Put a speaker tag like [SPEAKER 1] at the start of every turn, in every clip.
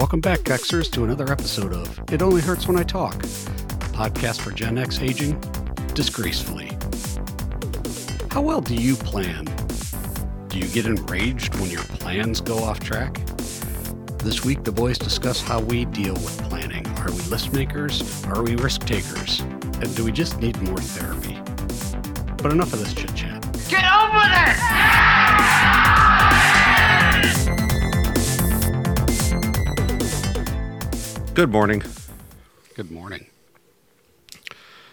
[SPEAKER 1] Welcome back, Xers, to another episode of It Only Hurts When I Talk, podcast for Gen X aging disgracefully. How well do you plan? Do you get enraged when your plans go off track? This week, the boys discuss how we deal with planning. Are we list makers? Are we risk takers? And do we just need more therapy? But enough of this chit chat.
[SPEAKER 2] Good morning.
[SPEAKER 1] Good morning.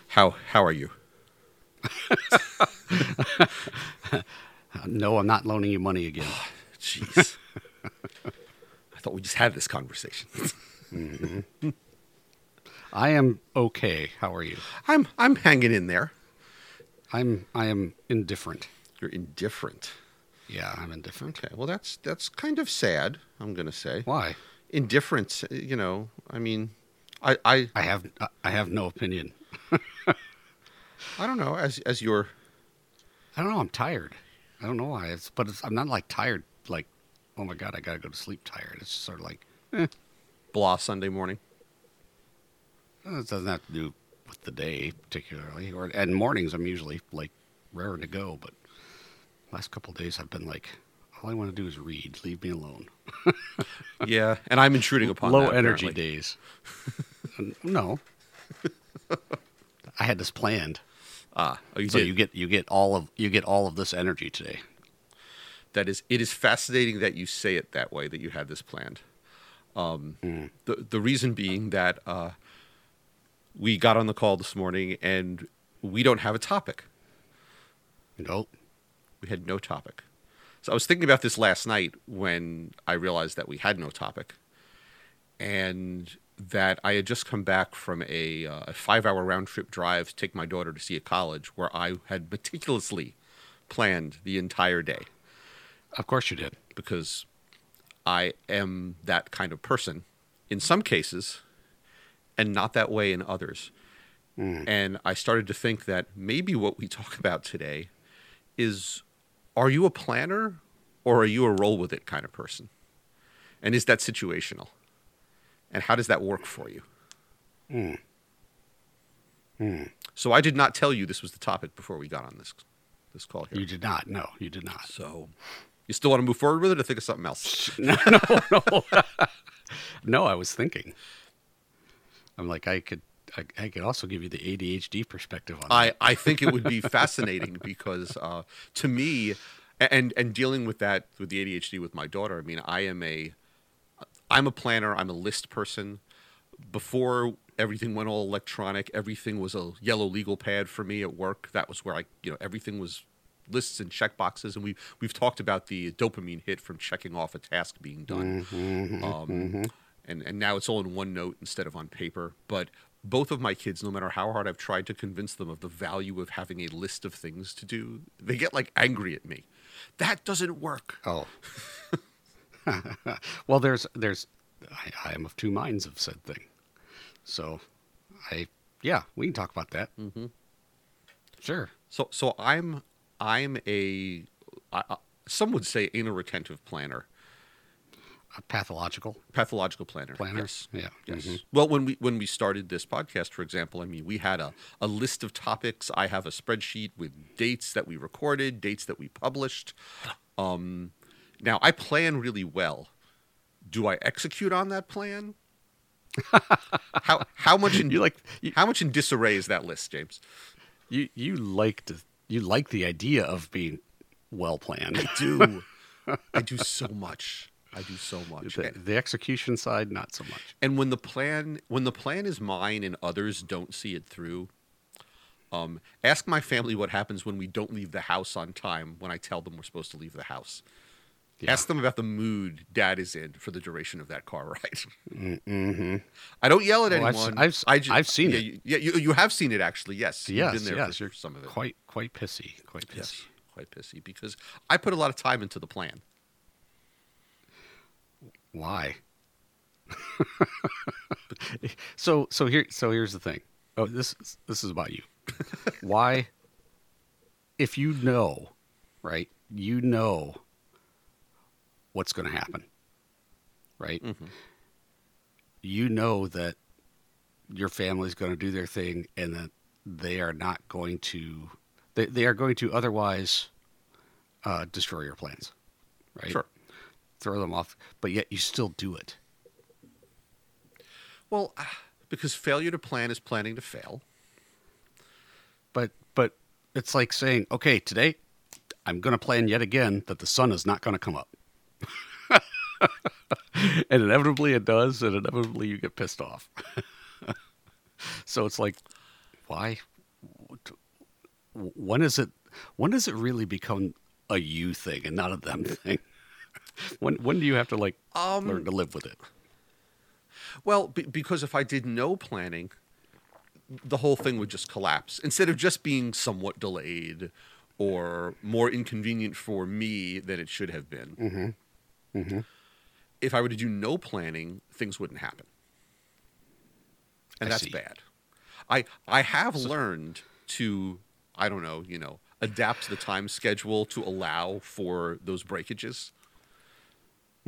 [SPEAKER 2] How how are you?
[SPEAKER 1] No, I'm not loaning you money again.
[SPEAKER 2] Oh, jeez. I thought we just had this conversation. Mm-hmm.
[SPEAKER 1] I am okay. How are you?
[SPEAKER 2] I'm I'm hanging in there.
[SPEAKER 1] I'm I am indifferent.
[SPEAKER 2] You're indifferent.
[SPEAKER 1] Yeah, I'm indifferent.
[SPEAKER 2] Okay. Well, that's that's kind of sad. I'm gonna say
[SPEAKER 1] Why?
[SPEAKER 2] Indifference. You know, I mean, I I
[SPEAKER 1] I have I have no opinion.
[SPEAKER 2] I don't know. As as your
[SPEAKER 1] I don't know. I'm tired. I don't know why. It's, but it's, I'm not like tired. Like, oh my god, I gotta go to sleep tired. It's just sort of like eh.
[SPEAKER 2] blah Sunday morning.
[SPEAKER 1] it doesn't have to do with the day particularly. Or and mornings I'm usually like raring to go. But last couple of days I've been like, all I want to do is read. Leave me alone.
[SPEAKER 2] Yeah, and I'm intruding upon
[SPEAKER 1] Low
[SPEAKER 2] that,
[SPEAKER 1] energy
[SPEAKER 2] apparently.
[SPEAKER 1] days. No, I had this planned.
[SPEAKER 2] Ah, oh, you
[SPEAKER 1] So
[SPEAKER 2] did.
[SPEAKER 1] you get you get all of you get all of this energy today.
[SPEAKER 2] that is it is fascinating that you say it that way that you had this planned um, the the reason being that uh, we got on the call this morning and we don't have a topic
[SPEAKER 1] Nope.
[SPEAKER 2] we had no topic so i was thinking about this last night when i realized that we had no topic and that i had just come back from a, uh, a five hour round trip drive to take my daughter to see a college where i had meticulously planned the entire day
[SPEAKER 1] Of course you did.
[SPEAKER 2] because I am that kind of person in some cases and not that way in others. And I started to think that maybe what we talk about today is are you a planner or are you a roll with it kind of person? And is that situational? And how does that work for you? mm So I did not tell you this was the topic before we got on this this call here.
[SPEAKER 1] You did not. No, you did not.
[SPEAKER 2] So you still want to move forward with it or think of something else?
[SPEAKER 1] no, no, no. no, I was thinking. I'm like, I could, I, I could also give you the ADHD perspective on
[SPEAKER 2] I, I think it would be fascinating because uh, to me, and and dealing with that with the ADHD with my daughter, I mean, I am a, I'm a planner. I'm a list person. Before everything went all electronic, everything was a yellow legal pad for me at work. That was where I, you know, everything was lists and check boxes, and we we've talked about the dopamine hit from checking off a task being done. um, and and now it's all in OneNote instead of on paper. But both of my kids, no matter how hard I've tried to convince them of the value of having a list of things to do, they get like angry at me. That doesn't work.
[SPEAKER 1] Oh. well, there's, there's, I, I am of two minds of said thing. So, I, yeah, we can talk about that. Mm-hmm. Sure.
[SPEAKER 2] So so I'm I'm a I, some would say anal retentive planner,
[SPEAKER 1] A pathological
[SPEAKER 2] pathological planner.
[SPEAKER 1] planner.
[SPEAKER 2] Yes.
[SPEAKER 1] Yeah.
[SPEAKER 2] Yes.
[SPEAKER 1] mhm.
[SPEAKER 2] Well, when we when we started this podcast, for example, I mean, we had a, a list of topics. I have a spreadsheet with dates that we recorded, dates that we published. Um, now, I plan really well. Do I execute on that plan? how how much in
[SPEAKER 1] You like- you-
[SPEAKER 2] how much in disarray is that list, James?
[SPEAKER 1] You, you like to, you like the idea of being well planned.
[SPEAKER 2] I do. I do so much. I do so much.
[SPEAKER 1] the, the execution side, not so much.
[SPEAKER 2] and when the plan when the plan is mine and others don't see it through um, ask my family what happens when we don't leave the house on time when i tell them we're supposed to leave the house
[SPEAKER 1] Yeah.
[SPEAKER 2] ask them about the mood dad is in for the duration of that car ride
[SPEAKER 1] Mm-hmm.
[SPEAKER 2] i don't yell at
[SPEAKER 1] I've
[SPEAKER 2] anyone
[SPEAKER 1] I've s-
[SPEAKER 2] I ju-
[SPEAKER 1] I've seen
[SPEAKER 2] yeah,
[SPEAKER 1] it.
[SPEAKER 2] you, yeah you, you have seen it actually yes
[SPEAKER 1] Yes,
[SPEAKER 2] you've been there
[SPEAKER 1] yes.
[SPEAKER 2] for some of it
[SPEAKER 1] Quite, quite pissy. Quite pissy.
[SPEAKER 2] yes quite pissy because i put a lot of time into the plan
[SPEAKER 1] Why? so so here so here's the thing. Oh, this this is about you. Why? If you know, right? You know what's going to happen, right? Mm-hmm. you know that your family's going to do their thing and that they are not going to they, they are going to otherwise uh, destroy your plans right
[SPEAKER 2] Sure.
[SPEAKER 1] Throw them off but yet you still do it.
[SPEAKER 2] Well, ah, because failure to plan is planning to fail.
[SPEAKER 1] but but it's like saying okay today i'm going to plan yet again that the sun is not going to come up. And inevitably it does and inevitably you get pissed off. So it's like why when is it when does it really become a you thing and not a them thing when when do you have to like
[SPEAKER 2] Um,
[SPEAKER 1] learn to live with it
[SPEAKER 2] Well, be, because if I did no planning, the whole thing would just collapse. Instead of just being somewhat delayed or more inconvenient for me than it should have been.
[SPEAKER 1] Mm-hmm.
[SPEAKER 2] If I were to do no planning, things wouldn't happen. And
[SPEAKER 1] I
[SPEAKER 2] that's
[SPEAKER 1] see.
[SPEAKER 2] bad. I I have learned to I don't know, you know, adapt the time schedule to allow for those breakages.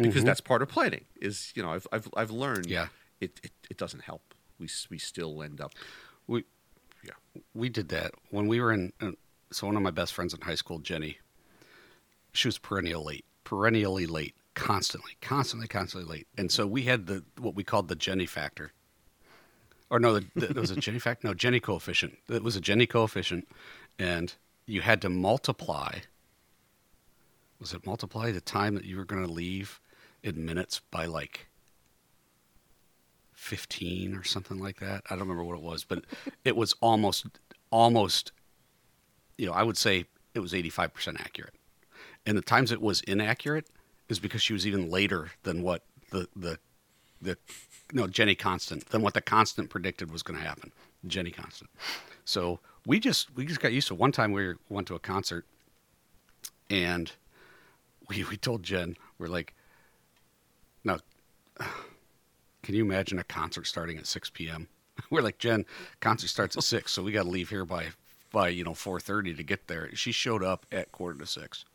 [SPEAKER 2] Because
[SPEAKER 1] Mhm.
[SPEAKER 2] that's part of planning. Is you know I've I've I've learned
[SPEAKER 1] Yeah.
[SPEAKER 2] it, it it doesn't help. We we still end up
[SPEAKER 1] we
[SPEAKER 2] yeah
[SPEAKER 1] we did that when we were in uh, so one of my best friends in high school jenny she was perennial late perennially late constantly constantly constantly late and so we had the what we called the jenny factor or no the, the, it was a jenny factor no jenny coefficient it was a jenny coefficient and you had to multiply was it multiply the time that you were going to leave in minutes by like 15 or something like that. I don't remember what it was, but it was almost, almost, you know, I would say it was 85% accurate. And the times it was inaccurate is because she was even later than what the, the, the, no, Jenny Constant, than what the constant predicted was going to happen. Jenny Constant. So we just, we just got used to one time we went to a concert and we, we told Jen, we're like, can you imagine a concert starting at 6 p.m.? We're like, Jen, concert starts at 6, so we got to leave here by, by you know, 4.30 to get there. She showed up at quarter to 6.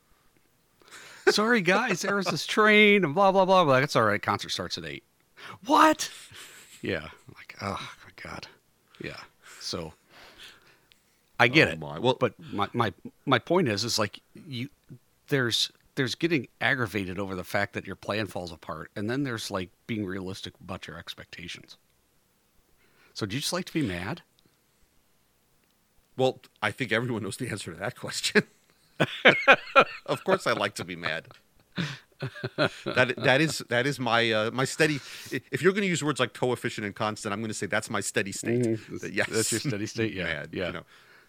[SPEAKER 1] Sorry, guys, there was this train and blah, blah, blah. We're it's all right. Concert starts at 8. What? Yeah. Like, oh, my God. Yeah. So I get
[SPEAKER 2] Oh,
[SPEAKER 1] it.
[SPEAKER 2] my. Well-
[SPEAKER 1] but my, my, my point is, is like you, there's, there's getting aggravated over the fact that your plan falls apart, and then there's like being realistic about your expectations. So, do you just like to be mad?
[SPEAKER 2] Well, I think everyone knows the answer to that question. of course, I like to be mad. that that is that is my uh, my steady. If you're going to use words like coefficient and constant, I'm going to say that's my steady state.
[SPEAKER 1] Mhm.
[SPEAKER 2] Yes,
[SPEAKER 1] That's your steady state? Yeah,
[SPEAKER 2] mad.
[SPEAKER 1] yeah.
[SPEAKER 2] You know,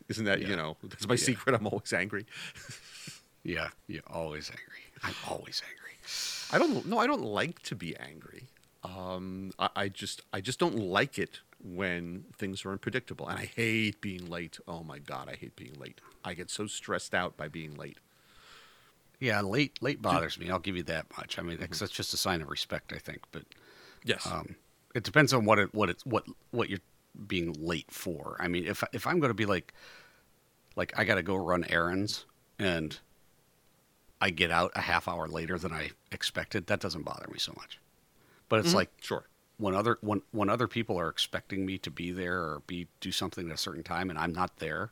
[SPEAKER 2] isn't that
[SPEAKER 1] Yeah.
[SPEAKER 2] you know that's my
[SPEAKER 1] Yeah.
[SPEAKER 2] secret? I'm always angry.
[SPEAKER 1] Yeah, you're always angry. I'm always angry.
[SPEAKER 2] I don't no, I don't like to be angry. Um, I, I just I just don't like it when things are unpredictable, and I hate being late. Oh my god, I hate being late. I get so stressed out by being late.
[SPEAKER 1] Yeah, late late bothers me. I'll give you that much. I mean, that's that's just a sign of respect, I think. But
[SPEAKER 2] Yes.
[SPEAKER 1] um, it depends on what it what it's what what you're being late for. I mean, if if I'm going to be like like I got to go run errands and I get out a half hour later than I expected, that doesn't bother me so much. But it's
[SPEAKER 2] Mhm.
[SPEAKER 1] like
[SPEAKER 2] sure.
[SPEAKER 1] when other when when other people are expecting me to be there or be do something at a certain time and I'm not there,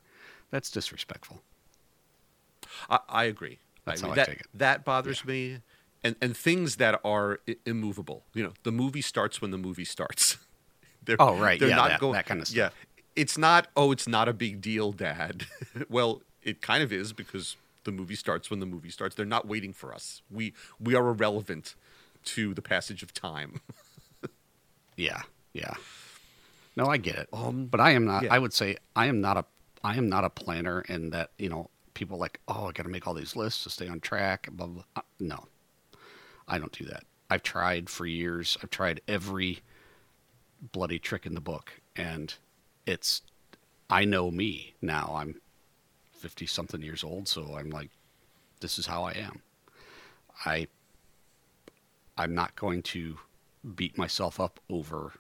[SPEAKER 1] that's disrespectful.
[SPEAKER 2] I, I agree.
[SPEAKER 1] That's
[SPEAKER 2] I
[SPEAKER 1] how I
[SPEAKER 2] that,
[SPEAKER 1] take it.
[SPEAKER 2] That bothers me, and and things that are I- immovable. You know, the movie starts when the movie starts. they're,
[SPEAKER 1] Oh, right.
[SPEAKER 2] They're
[SPEAKER 1] Yeah,
[SPEAKER 2] not
[SPEAKER 1] that-
[SPEAKER 2] going.
[SPEAKER 1] that kinda stuff.
[SPEAKER 2] Yeah, it's not. Oh, it's not a big deal, Dad. well, it kind of is because the movie starts when the movie starts. They're not waiting for us. We we are irrelevant to the passage of time.
[SPEAKER 1] Yeah, yeah. No, I get it.
[SPEAKER 2] Um,
[SPEAKER 1] but I am not.
[SPEAKER 2] yeah.
[SPEAKER 1] I would say I am not a. I am not a planner, in that you know people like, oh, I got to make all these lists to stay on track. Blah blah. Uh, no, I don't do that. I've tried for years. I've tried every bloody trick in the book, and it's. I know me now. I'm fifty something years old, so I'm like, this is how I am. I. I'm not going to beat myself up over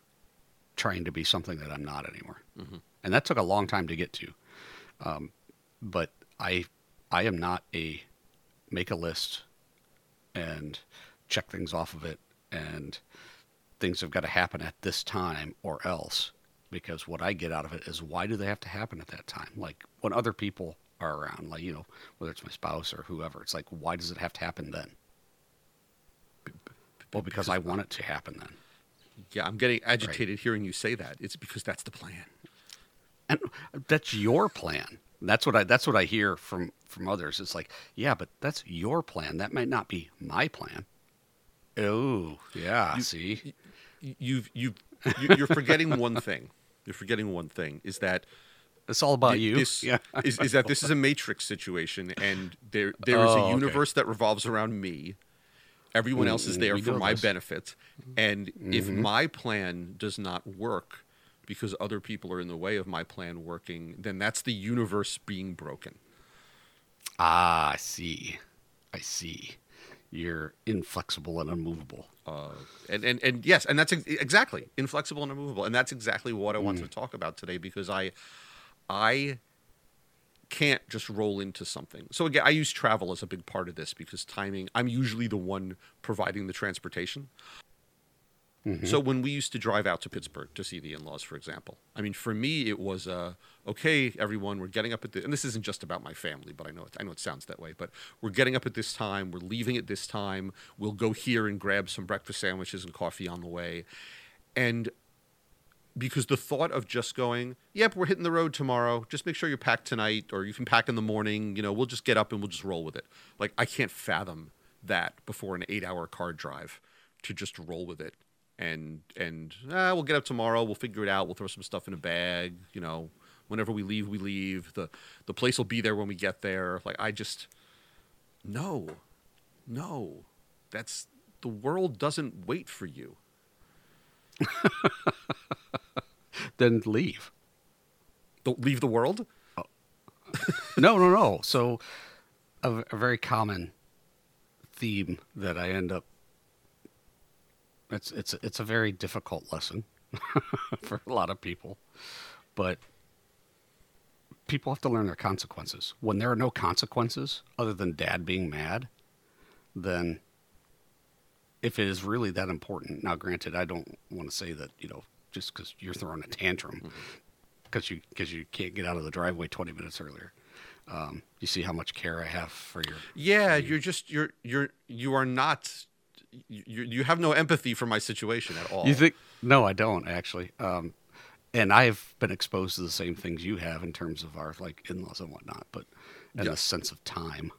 [SPEAKER 1] trying to be something that I'm not anymore. And that took a long time to get to. Um, but I, I am not a make a list and check things off of it. And things have got to happen at this time or else. Because what I get out of it is why do they have to happen at that time? Like when other people are around, like, you know, whether it's my spouse or whoever, it's like, why does it have to happen then? Well, because I want it to happen then.
[SPEAKER 2] Yeah, I'm getting agitated hearing you say that. It's because that's the plan.
[SPEAKER 1] and uh, that's your plan that's what i that's what i hear from from others it's like yeah but that's your plan that might not be my plan oh yeah see
[SPEAKER 2] You've you've you- you're forgetting one thing. You're forgetting one thing is that
[SPEAKER 1] it's all about you
[SPEAKER 2] This,
[SPEAKER 1] yeah
[SPEAKER 2] is, is that this is a matrix situation, and there there is
[SPEAKER 1] Oh,
[SPEAKER 2] a
[SPEAKER 1] okay.
[SPEAKER 2] universe that revolves around me. Everyone else is
[SPEAKER 1] Mm,
[SPEAKER 2] there
[SPEAKER 1] we
[SPEAKER 2] for my
[SPEAKER 1] this.
[SPEAKER 2] benefit, and if
[SPEAKER 1] Mhm.
[SPEAKER 2] my plan does not work because other people are in the way of my plan working, then that's the universe being broken.
[SPEAKER 1] ah i see i see you're inflexible and unmovable
[SPEAKER 2] Uh, and, and and yes, and that's ex- exactly inflexible and unmovable. and that's exactly what I want to talk about today because I I can't just roll into something. So again, I use travel as a big part of this because timing. I'm usually the one providing the transportation. So when we used to drive out to Pittsburgh to see the in-laws, for example, I mean, for me it was uh, okay. Everyone, we're getting up at the, and this isn't just about my family, but I know it, I know it sounds that way. But we're getting up at this time. We're leaving at this time. We'll go here and grab some breakfast sandwiches and coffee on the way, and because the thought of just going, yep, we're hitting the road tomorrow. Just make sure you're packed tonight, or you can pack in the morning. You know, we'll just get up and we'll just roll with it. Like I can't fathom that before an eight-hour car drive to just roll with it and and ah, we'll get up tomorrow. We'll figure it out. We'll throw some stuff in a bag. You know, whenever we leave, we leave. the The place will be there when we get there. Like I just no, no, that's the world doesn't wait for you.
[SPEAKER 1] then leave.
[SPEAKER 2] Don't leave the world.
[SPEAKER 1] no no no. So a, a very common theme that i end up it's it's it's a very difficult lesson for a lot of people but people have to learn their consequences. When there are no consequences other than dad being mad then if it is really that important now granted i don't want to say that you know just because you're throwing a tantrum because you because you can't get out of the driveway 20 minutes earlier um, you see how much care i have for your
[SPEAKER 2] Yeah, you're just you're you're you are not you you have no empathy for my situation at all.
[SPEAKER 1] You think? No, I don't actually. Um, and I've been exposed to the same things you have in terms of our like in-laws and whatnot, but and
[SPEAKER 2] Yeah.
[SPEAKER 1] the sense of time.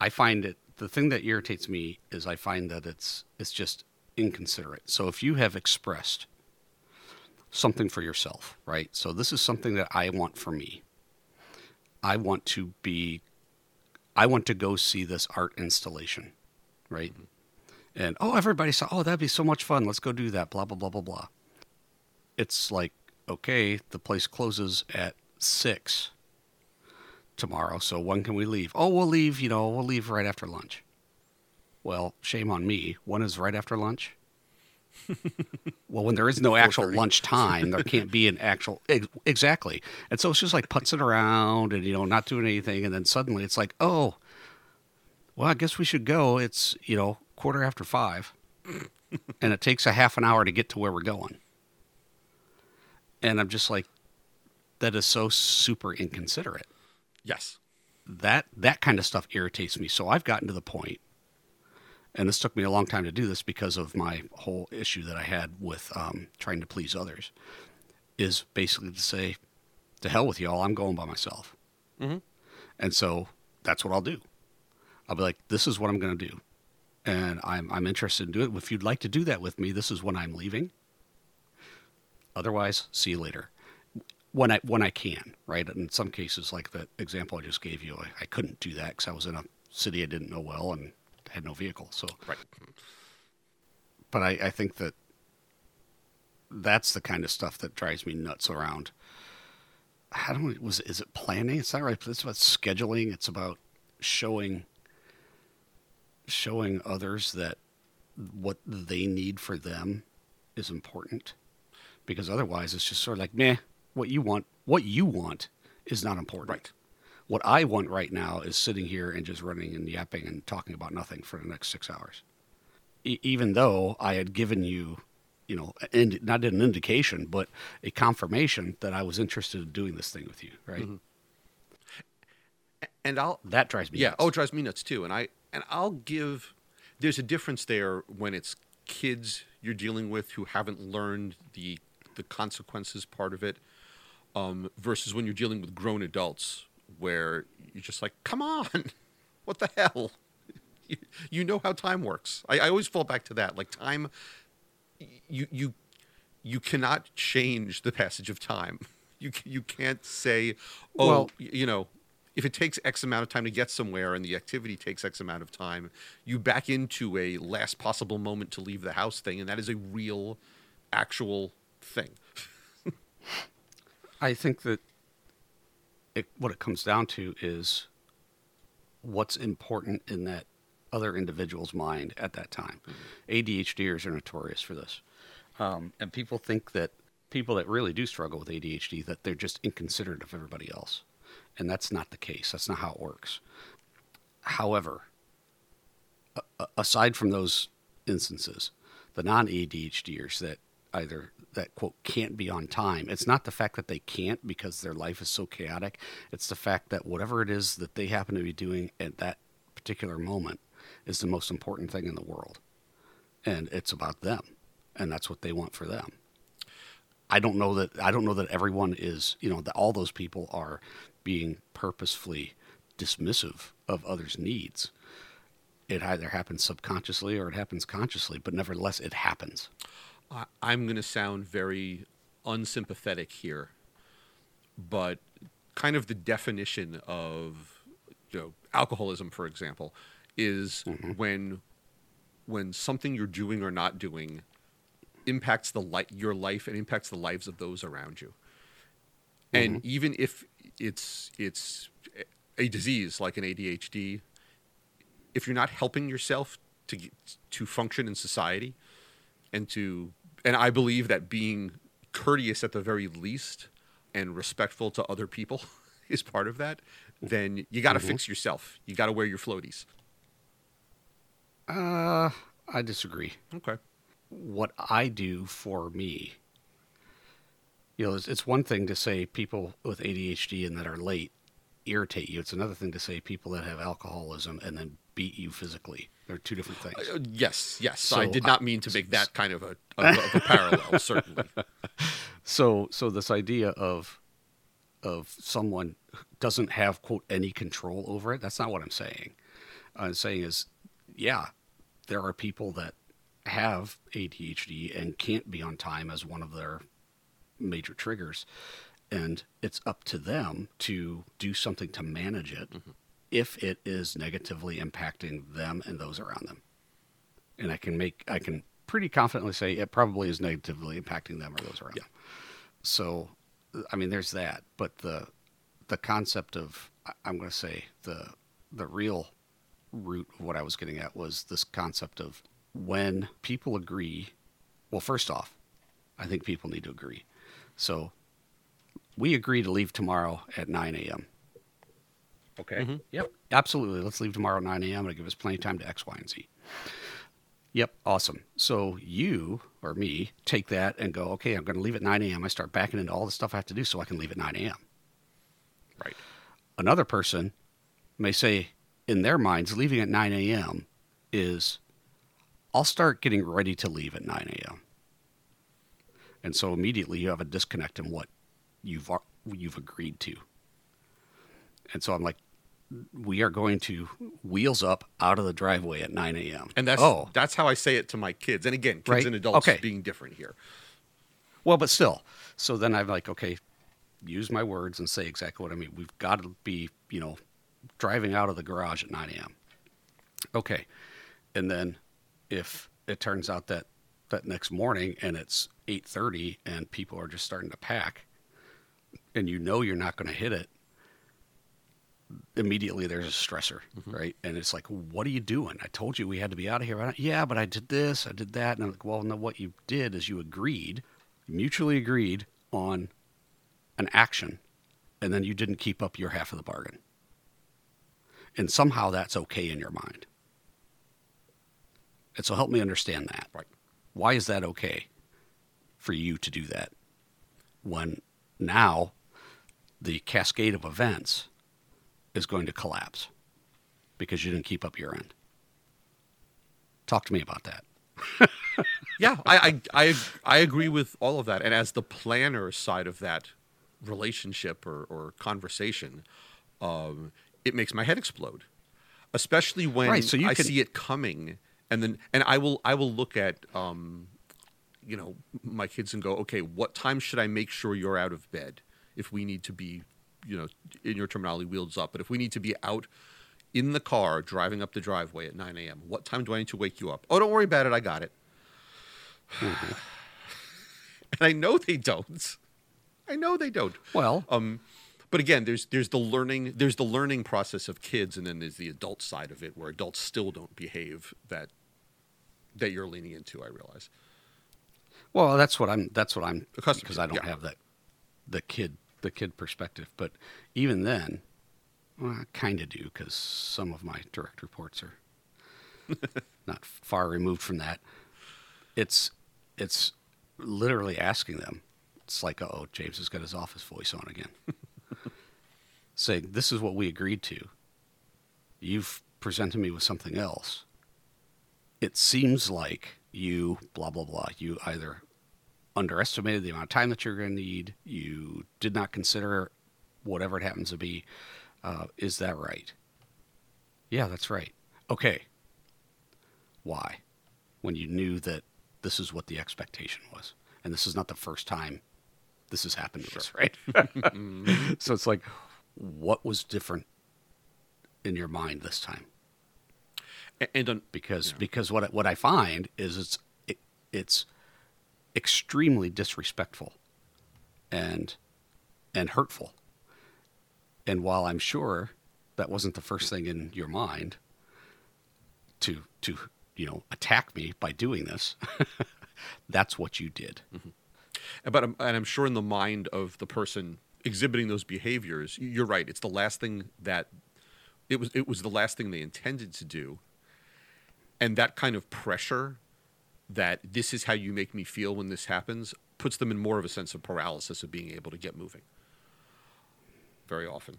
[SPEAKER 1] I find it the thing that irritates me is I find that it's it's just inconsiderate. So if you have expressed something for yourself, right? So this is something that I want for me. I want to be I want to go see this art installation, right? Mm-hmm. And oh, everybody saw, oh, that'd be so much fun. Let's go do that. Blah blah blah blah blah. It's like, okay, the place closes at six tomorrow. So when can we leave? Oh, we'll leave. You know, we'll leave right after lunch. Well, shame on me. When is right after lunch? well, when there is no actual lunch time, there can't be an actual ex- exactly. And so it's just like putzing around and you know not doing anything, and then suddenly it's like, oh, well, I guess we should go. It's you know quarter after five, and it takes a half an hour to get to where we're going. And I'm just like, that is so super inconsiderate.
[SPEAKER 2] yes.
[SPEAKER 1] That that kind of stuff irritates me. So I've gotten to the point, and this took me a long time to do this because of my whole issue that I had with um, trying to please others. Is basically to say, to hell with y'all. I'm going by myself.
[SPEAKER 2] Mhm.
[SPEAKER 1] And so that's what I'll do. I'll be like, this is what I'm going to do. And I'm, I'm interested in doing it. If you'd like to do that with me, this is when I'm leaving. Otherwise, see you later. When I, when I can, right? In some cases, like the example I just gave you, I, I couldn't do that because I was in a city I didn't know well and had no vehicle. So,
[SPEAKER 2] Right.
[SPEAKER 1] but I, I think that that's the kind of stuff that drives me nuts around. I don't was is it planning? It's not right. It's about scheduling. It's about showing showing others that what they need for them is important. Because otherwise it's just sort of like, meh, what you want what you want is not important.
[SPEAKER 2] Right.
[SPEAKER 1] What I want right now is sitting here and just running and yapping and talking about nothing for the next six hours. e- even though I had given you, you know, ind- not an indication, but a confirmation that I was interested in doing this thing with you, right?
[SPEAKER 2] And I'll
[SPEAKER 1] That drives me.
[SPEAKER 2] yeah
[SPEAKER 1] nuts.
[SPEAKER 2] oh it drives me nuts too and i and i'll give there's a difference there when it's kids you're dealing with who haven't learned the the consequences part of it um, versus when you're dealing with grown adults where you're just like come on what the hell? You, you know how time works. I, I always fall back to that like time you you you cannot change the passage of time. You you can't say oh
[SPEAKER 1] Well-
[SPEAKER 2] you know if it takes x amount of time to get somewhere and the activity takes x amount of time you back into a last possible moment to leave the house thing and that is a real actual thing.
[SPEAKER 1] I think that it, what it comes down to is what's important in that other individual's mind at that time. ADHDers are notorious for this, um, and people think that people that really do struggle with ADHD that they're just inconsiderate of everybody else, and that's not the case. That's not how it works. However, a- aside from those instances, the non ADHDers that either that quote can't be on time, it's not the fact that they can't because their life is so chaotic. It's the fact that whatever it is that they happen to be doing at that particular moment is the most important thing in the world. And it's about them. And that's what they want for them. I don't know that I don't know that everyone is, you know, that all those people are being purposefully dismissive of others' needs. It either happens subconsciously or it happens consciously, but nevertheless it happens.
[SPEAKER 2] I, I'm going to sound very unsympathetic here, but kind of the definition of you know alcoholism, for example, is mm-hmm. when when something you're doing or not doing impacts the li- your life and impacts the lives of those around you. And mm-hmm. even if it's it's a disease like an ADHD, if you're not helping yourself to to function in society and to and I believe that being courteous at the very least and respectful to other people is part of that, then you got to fix yourself. You got to wear your floaties.
[SPEAKER 1] Uh, I disagree.
[SPEAKER 2] Okay.
[SPEAKER 1] what I do for me. You know, it's, it's one thing to say people with ADHD and that are late irritate you. It's another thing to say people that have alcoholism and then beat you physically. They're two different things.
[SPEAKER 2] Uh, yes, yes.
[SPEAKER 1] So,
[SPEAKER 2] I did not mean to make that kind of a, of a, of a parallel, certainly.
[SPEAKER 1] So, so this idea of of someone doesn't have quote any control over it. That's not what I'm saying. I'm saying is, yeah, there are people that have ADHD and can't be on time as one of their major triggers, and it's up to them to do something to manage it if it is negatively impacting them and those around them. And I can make I can pretty confidently say it probably is negatively impacting them or those around them. So, I mean, there's that, but the the concept of I'm going to say the the real root of what I was getting at was this concept of when people agree. Well, first off, I think people need to agree. So, we agree to leave tomorrow at 9 a.m. Okay. Mm-hmm. Yep. Absolutely. Let's leave tomorrow at 9 a.m. It'll give us plenty of time to X, Y, and Z. Yep, awesome. So you or me take that and go, okay, I'm going to leave at 9 a.m. I start backing into all the stuff I have to do so I can leave at 9 a.m.
[SPEAKER 2] Right.
[SPEAKER 1] Another person may say, in their minds, leaving at 9 a.m. is, I'll start getting ready to leave at 9 a.m. And so immediately you have a disconnect in what you've you've agreed to. And so I'm like, we are going to wheels up out of the driveway at 9 a.m.
[SPEAKER 2] And that's
[SPEAKER 1] oh,
[SPEAKER 2] that's how I say it to my kids. And again, kids
[SPEAKER 1] Right.
[SPEAKER 2] and adults
[SPEAKER 1] Okay.
[SPEAKER 2] being different here.
[SPEAKER 1] Well, but still. So then I'm like, okay, use my words and say exactly what I mean. We've got to be, you know, driving out of the garage at 9 a.m. Okay. And then if it turns out that that next morning and it's 8:30 and people are just starting to pack and you know you're not going to hit it immediately there's a stressor mm-hmm. right? And it's like what are you doing? I told you we had to be out of here yeah but i did this i did that. And i'm like well no what you did is you agreed mutually agreed on an action and then you didn't keep up your half of the bargain. And somehow that's okay in your mind. And so help me understand that.
[SPEAKER 2] Right.
[SPEAKER 1] Why is that okay for you to do that when now the cascade of events is going to collapse because you didn't keep up your end? Talk to me about that.
[SPEAKER 2] yeah, I, I I I agree with all of that. And as the planner side of that relationship or, or conversation, um, it makes my head explode, especially when
[SPEAKER 1] Right, so you
[SPEAKER 2] I
[SPEAKER 1] can-
[SPEAKER 2] see it coming, and then and I will I will look at um, you know my kids and go, okay, what time should I make sure you're out of bed if we need to be, you know, in your terminology, wheels up, but if we need to be out in the car driving up the driveway at 9 a.m. What time do I need to wake you up? Oh, don't worry about it. I got it. and I know they don't. I know they don't.
[SPEAKER 1] Well,
[SPEAKER 2] Um, but again, there's there's the learning there's the learning process of kids, and then there's the adult side of it where adults still don't behave that that you're leaning into. I realize.
[SPEAKER 1] Well, that's what I'm. That's what I'm
[SPEAKER 2] Accustomed
[SPEAKER 1] because I don't
[SPEAKER 2] yeah.
[SPEAKER 1] have that the kid the kid perspective. But even then, well, I kind of do because some of my direct reports are not far removed from that. It's it's literally asking them. It's like, oh, James has got his office voice on again, saying, "This is what we agreed to. You've presented me with something else." it seems like you blah blah blah you either underestimated the amount of time that you're going to need. You did not consider whatever it happens to be. Uh, is that right? Yeah that's right. Okay. Why? When you knew that this is what the expectation was and this is not the first time this has happened to us right? So it's like what was different in your mind this time?
[SPEAKER 2] A- And on,
[SPEAKER 1] because because what I- what I find is it's it, it's extremely disrespectful and and hurtful. And while I'm sure that wasn't the first thing in your mind to to you know attack me by doing this, that's what you did. Mm-hmm.
[SPEAKER 2] but I'm, and I'm sure in the mind of the person exhibiting those behaviors, you're right. It's the last thing that it was. It was the last thing they intended to do, and that kind of pressure that this is how you make me feel when this happens puts them in more of a sense of paralysis of being able to get moving. Very often,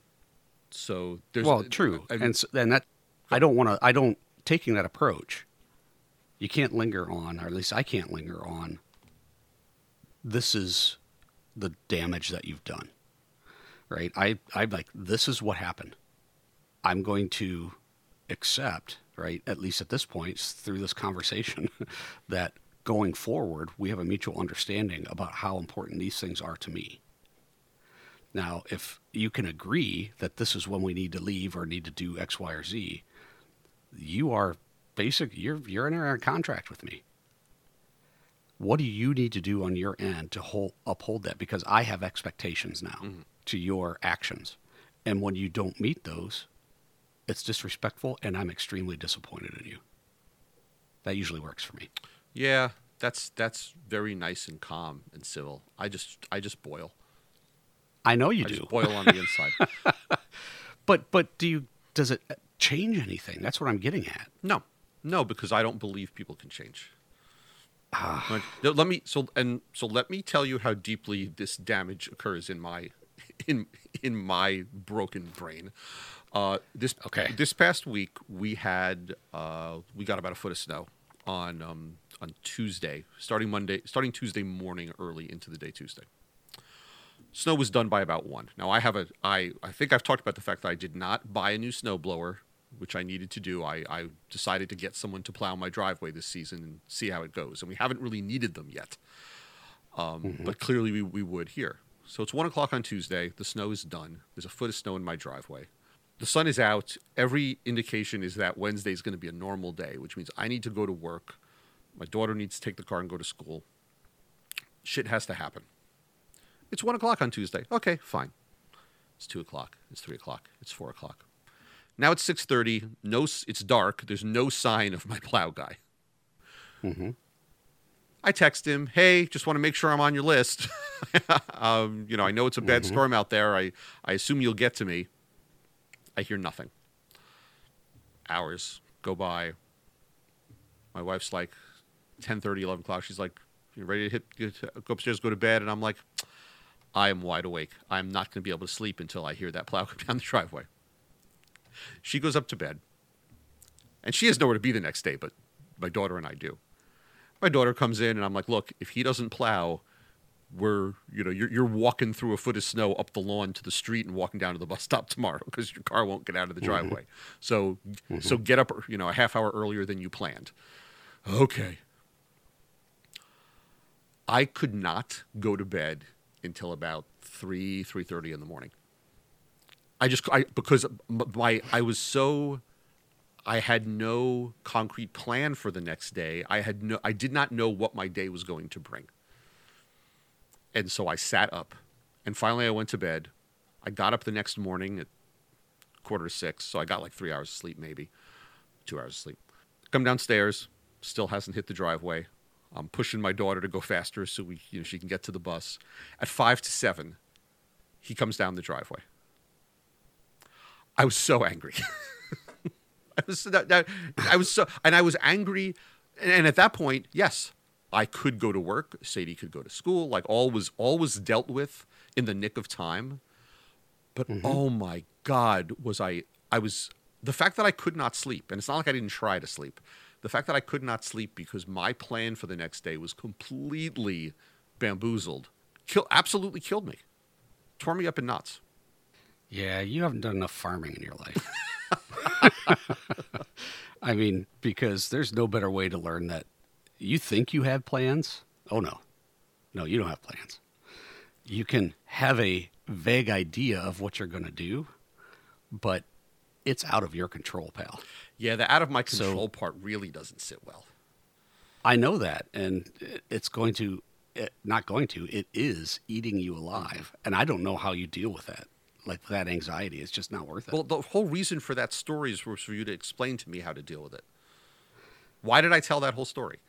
[SPEAKER 2] so there's
[SPEAKER 1] well, true,
[SPEAKER 2] I-
[SPEAKER 1] and s and that I don't want to. I don't taking that approach. You can't linger on, or at least I can't linger on. This is the damage that you've done, right? I I'm like this is what happened. I'm going to accept, right? At least at this point, through this conversation, that going forward we have a mutual understanding about how important these things are to me. Now, if you can agree that this is when we need to leave or need to do X, Y, or Z, you are basic. You're you're in a contract with me. What do you need to do on your end to hold, uphold that? Because I have expectations now mm-hmm. to your actions, and when you don't meet those, it's disrespectful, and I'm extremely disappointed in you. That usually works for me.
[SPEAKER 2] yeah, that's that's very nice and calm and civil. I just I just boil.
[SPEAKER 1] I know you
[SPEAKER 2] I
[SPEAKER 1] do,
[SPEAKER 2] just boil on the inside.
[SPEAKER 1] but but do you? Does it change anything? That's what I'm getting at.
[SPEAKER 2] No, no, because I don't believe people can change.
[SPEAKER 1] Ah.
[SPEAKER 2] Let me so and so let me tell you how deeply this damage occurs in my in in my broken brain. Uh, this
[SPEAKER 1] Okay.
[SPEAKER 2] This past week we had uh, we got about a foot of snow on um, on Tuesday, starting Monday, starting Tuesday morning early into the day Tuesday. Snow was done by about one. Now I have a I I think I've talked about the fact that I did not buy a new snowblower, which I needed to do. I, I decided to get someone to plow my driveway this season and see how it goes. And we haven't really needed them yet, um, but clearly we, we would here. So it's one o'clock on Tuesday. The snow is done. There's a foot of snow in my driveway. The sun is out. Every indication is that Wednesday is going to be a normal day, which means I need to go to work. My daughter needs to take the car and go to school. Shit has to happen. It's one o'clock on Tuesday. Okay, fine. It's two o'clock. It's three o'clock. It's four o'clock. Now it's six thirty. No, it's dark. There's no sign of my plow guy.
[SPEAKER 1] Mm-hmm.
[SPEAKER 2] I text him, "Hey, just want to make sure I'm on your list. um, you know, I know it's a bad storm out there. I I assume you'll get to me." I hear nothing. Hours go by. My wife's like 10:30, 11 o'clock. She's like, "You ready to hit go upstairs, go to bed?" And I'm like, "I am wide awake. I'm not going to be able to sleep until I hear that plow come down the driveway." She goes up to bed, and she has nowhere to be the next day, but my daughter and I do. My daughter comes in, and I'm like, "Look, if he doesn't plow." We're, you know, you're, you're walking through a foot of snow up the lawn to the street and walking down to the bus stop tomorrow because your car won't get out of the mm-hmm. driveway. So, mm-hmm. so get up, you know, a half hour earlier than you planned. Okay. I could not go to bed until about three three thirty in the morning. I just I because my I was so I had no concrete plan for the next day. I had no I did not know what my day was going to bring. And so I sat up and finally I went to bed. I got up the next morning at quarter to six, so I got like three hours of sleep, maybe two hours of sleep. Come downstairs, still hasn't hit the driveway. I'm pushing my daughter to go faster so we, you know, she can get to the bus. At five to seven, he comes down the driveway. I was so angry. I was that, that, I was so and I was angry and, and at that point, yes, I could go to work, Sadie could go to school, like all was all was dealt with in the nick of time. But mm-hmm. oh my god, was I I was the fact that I could not sleep, and it's not like I didn't try to sleep. The fact that I could not sleep because my plan for the next day was completely bamboozled, kill, absolutely killed me, tore me up in knots.
[SPEAKER 1] Yeah, you haven't done enough farming in your life. I mean, because there's no better way to learn that you think you have plans. Oh, no. No, you don't have plans. You can have a vague idea of what you're going to do, but it's out of your control, pal.
[SPEAKER 2] Yeah, the out of my
[SPEAKER 1] So-
[SPEAKER 2] control part really doesn't sit well.
[SPEAKER 1] I know that, and it's going to, it, not going to, it is eating you alive. And I don't know how you deal with that. Like that anxiety, it's just not worth it.
[SPEAKER 2] Well, the whole reason for that story is was for you to explain to me how to deal with it. Why did I tell that whole story?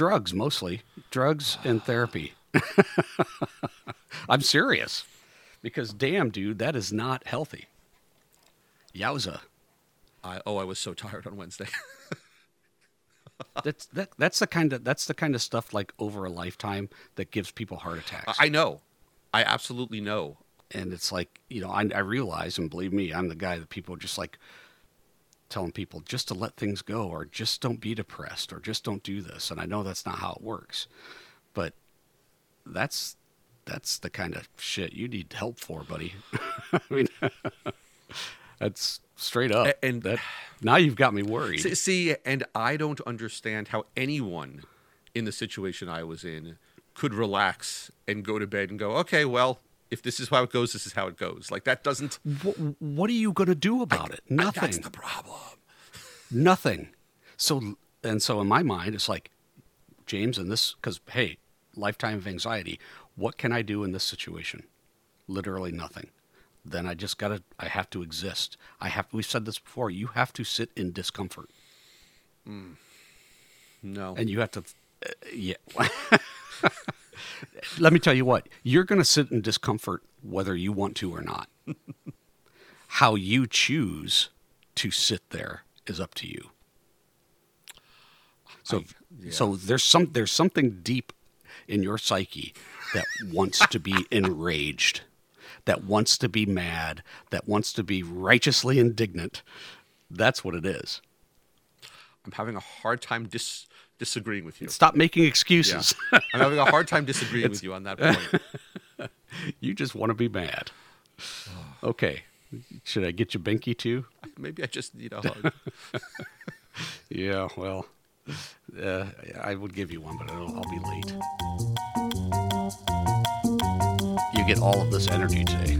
[SPEAKER 1] Drugs mostly drugs and therapy i'm serious because damn dude that is not healthy yowza
[SPEAKER 2] I, oh, I was so tired on Wednesday.
[SPEAKER 1] that's that, that's the kind of that's the kind of stuff like over a lifetime that gives people heart attacks
[SPEAKER 2] I know. I absolutely know.
[SPEAKER 1] and it's like you know I, I realize and believe me i'm the guy that people just like telling people just to let things go or just don't be depressed or just don't do this. And i know that's not how it works but that's that's the kind of shit you need help for buddy. I mean that's straight up.
[SPEAKER 2] And-
[SPEAKER 1] that now you've got me worried.
[SPEAKER 2] See, see, and I don't understand how anyone in the situation I was in could relax and go to bed and go, okay, well, if this is how it goes, this is how it goes. Like that doesn't.
[SPEAKER 1] what, what are you going to do about it nothing
[SPEAKER 2] That's the problem.
[SPEAKER 1] nothing. So and so in my mind, it's like James and this because hey, lifetime of anxiety. What can I do in this situation? Literally nothing. Then I just gotta. I have to exist. I have. We've said this before. You have to sit in discomfort,
[SPEAKER 2] No.
[SPEAKER 1] and you have to. Uh, yeah. Let me tell you what. You're gonna sit in discomfort whether you want to or not. How you choose to sit there is up to you. So,
[SPEAKER 2] yeah.
[SPEAKER 1] so there's some there's something deep in your psyche that wants to be enraged, that wants to be mad, that wants to be righteously indignant. That's what it is.
[SPEAKER 2] I'm having a hard time dis- disagreeing with you.
[SPEAKER 1] Stop making
[SPEAKER 2] Yeah.
[SPEAKER 1] excuses.
[SPEAKER 2] I'm having a hard time disagreeing with you on that point.
[SPEAKER 1] you just want to be mad. Okay. Should I get you Binky too?
[SPEAKER 2] Maybe I just need a hug.
[SPEAKER 1] Yeah, well, uh, I would give you one, but I'll, I'll be late. You get all of this energy today.